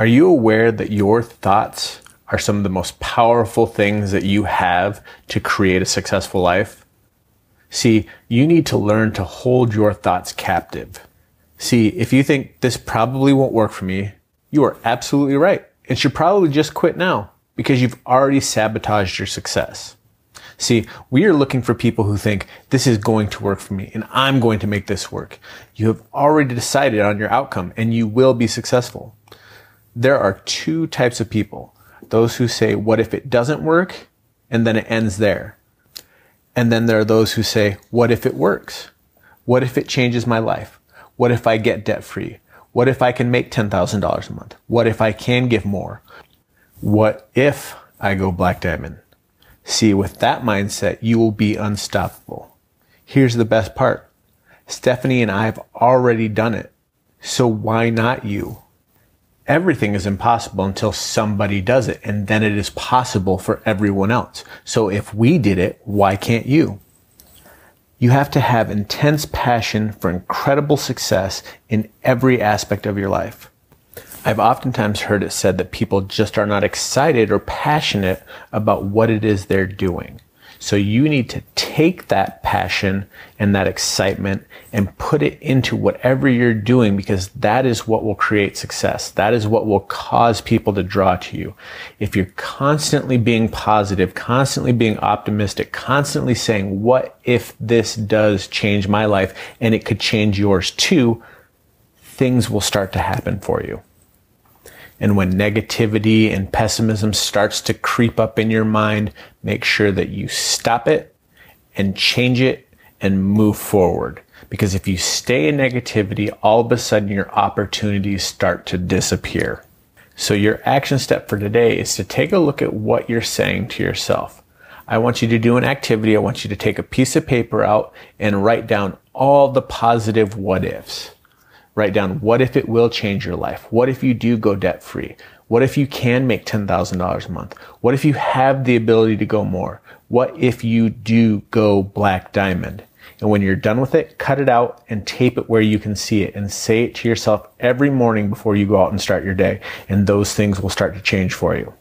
Are you aware that your thoughts are some of the most powerful things that you have to create a successful life? See, you need to learn to hold your thoughts captive. See, if you think this probably won't work for me, you are absolutely right and should probably just quit now because you've already sabotaged your success. See, we are looking for people who think this is going to work for me and I'm going to make this work. You have already decided on your outcome and you will be successful. There are two types of people. Those who say, what if it doesn't work? And then it ends there. And then there are those who say, what if it works? What if it changes my life? What if I get debt free? What if I can make $10,000 a month? What if I can give more? What if I go black diamond? See, with that mindset, you will be unstoppable. Here's the best part. Stephanie and I have already done it. So why not you? Everything is impossible until somebody does it, and then it is possible for everyone else. So if we did it, why can't you? You have to have intense passion for incredible success in every aspect of your life. I've oftentimes heard it said that people just are not excited or passionate about what it is they're doing. So you need to take that passion and that excitement and put it into whatever you're doing because that is what will create success. That is what will cause people to draw to you. If you're constantly being positive, constantly being optimistic, constantly saying, what if this does change my life and it could change yours too, things will start to happen for you. And when negativity and pessimism starts to creep up in your mind, make sure that you stop it and change it and move forward. Because if you stay in negativity, all of a sudden your opportunities start to disappear. So your action step for today is to take a look at what you're saying to yourself. I want you to do an activity. I want you to take a piece of paper out and write down all the positive what ifs. Write down what if it will change your life? What if you do go debt free? What if you can make $10,000 a month? What if you have the ability to go more? What if you do go black diamond? And when you're done with it, cut it out and tape it where you can see it and say it to yourself every morning before you go out and start your day. And those things will start to change for you.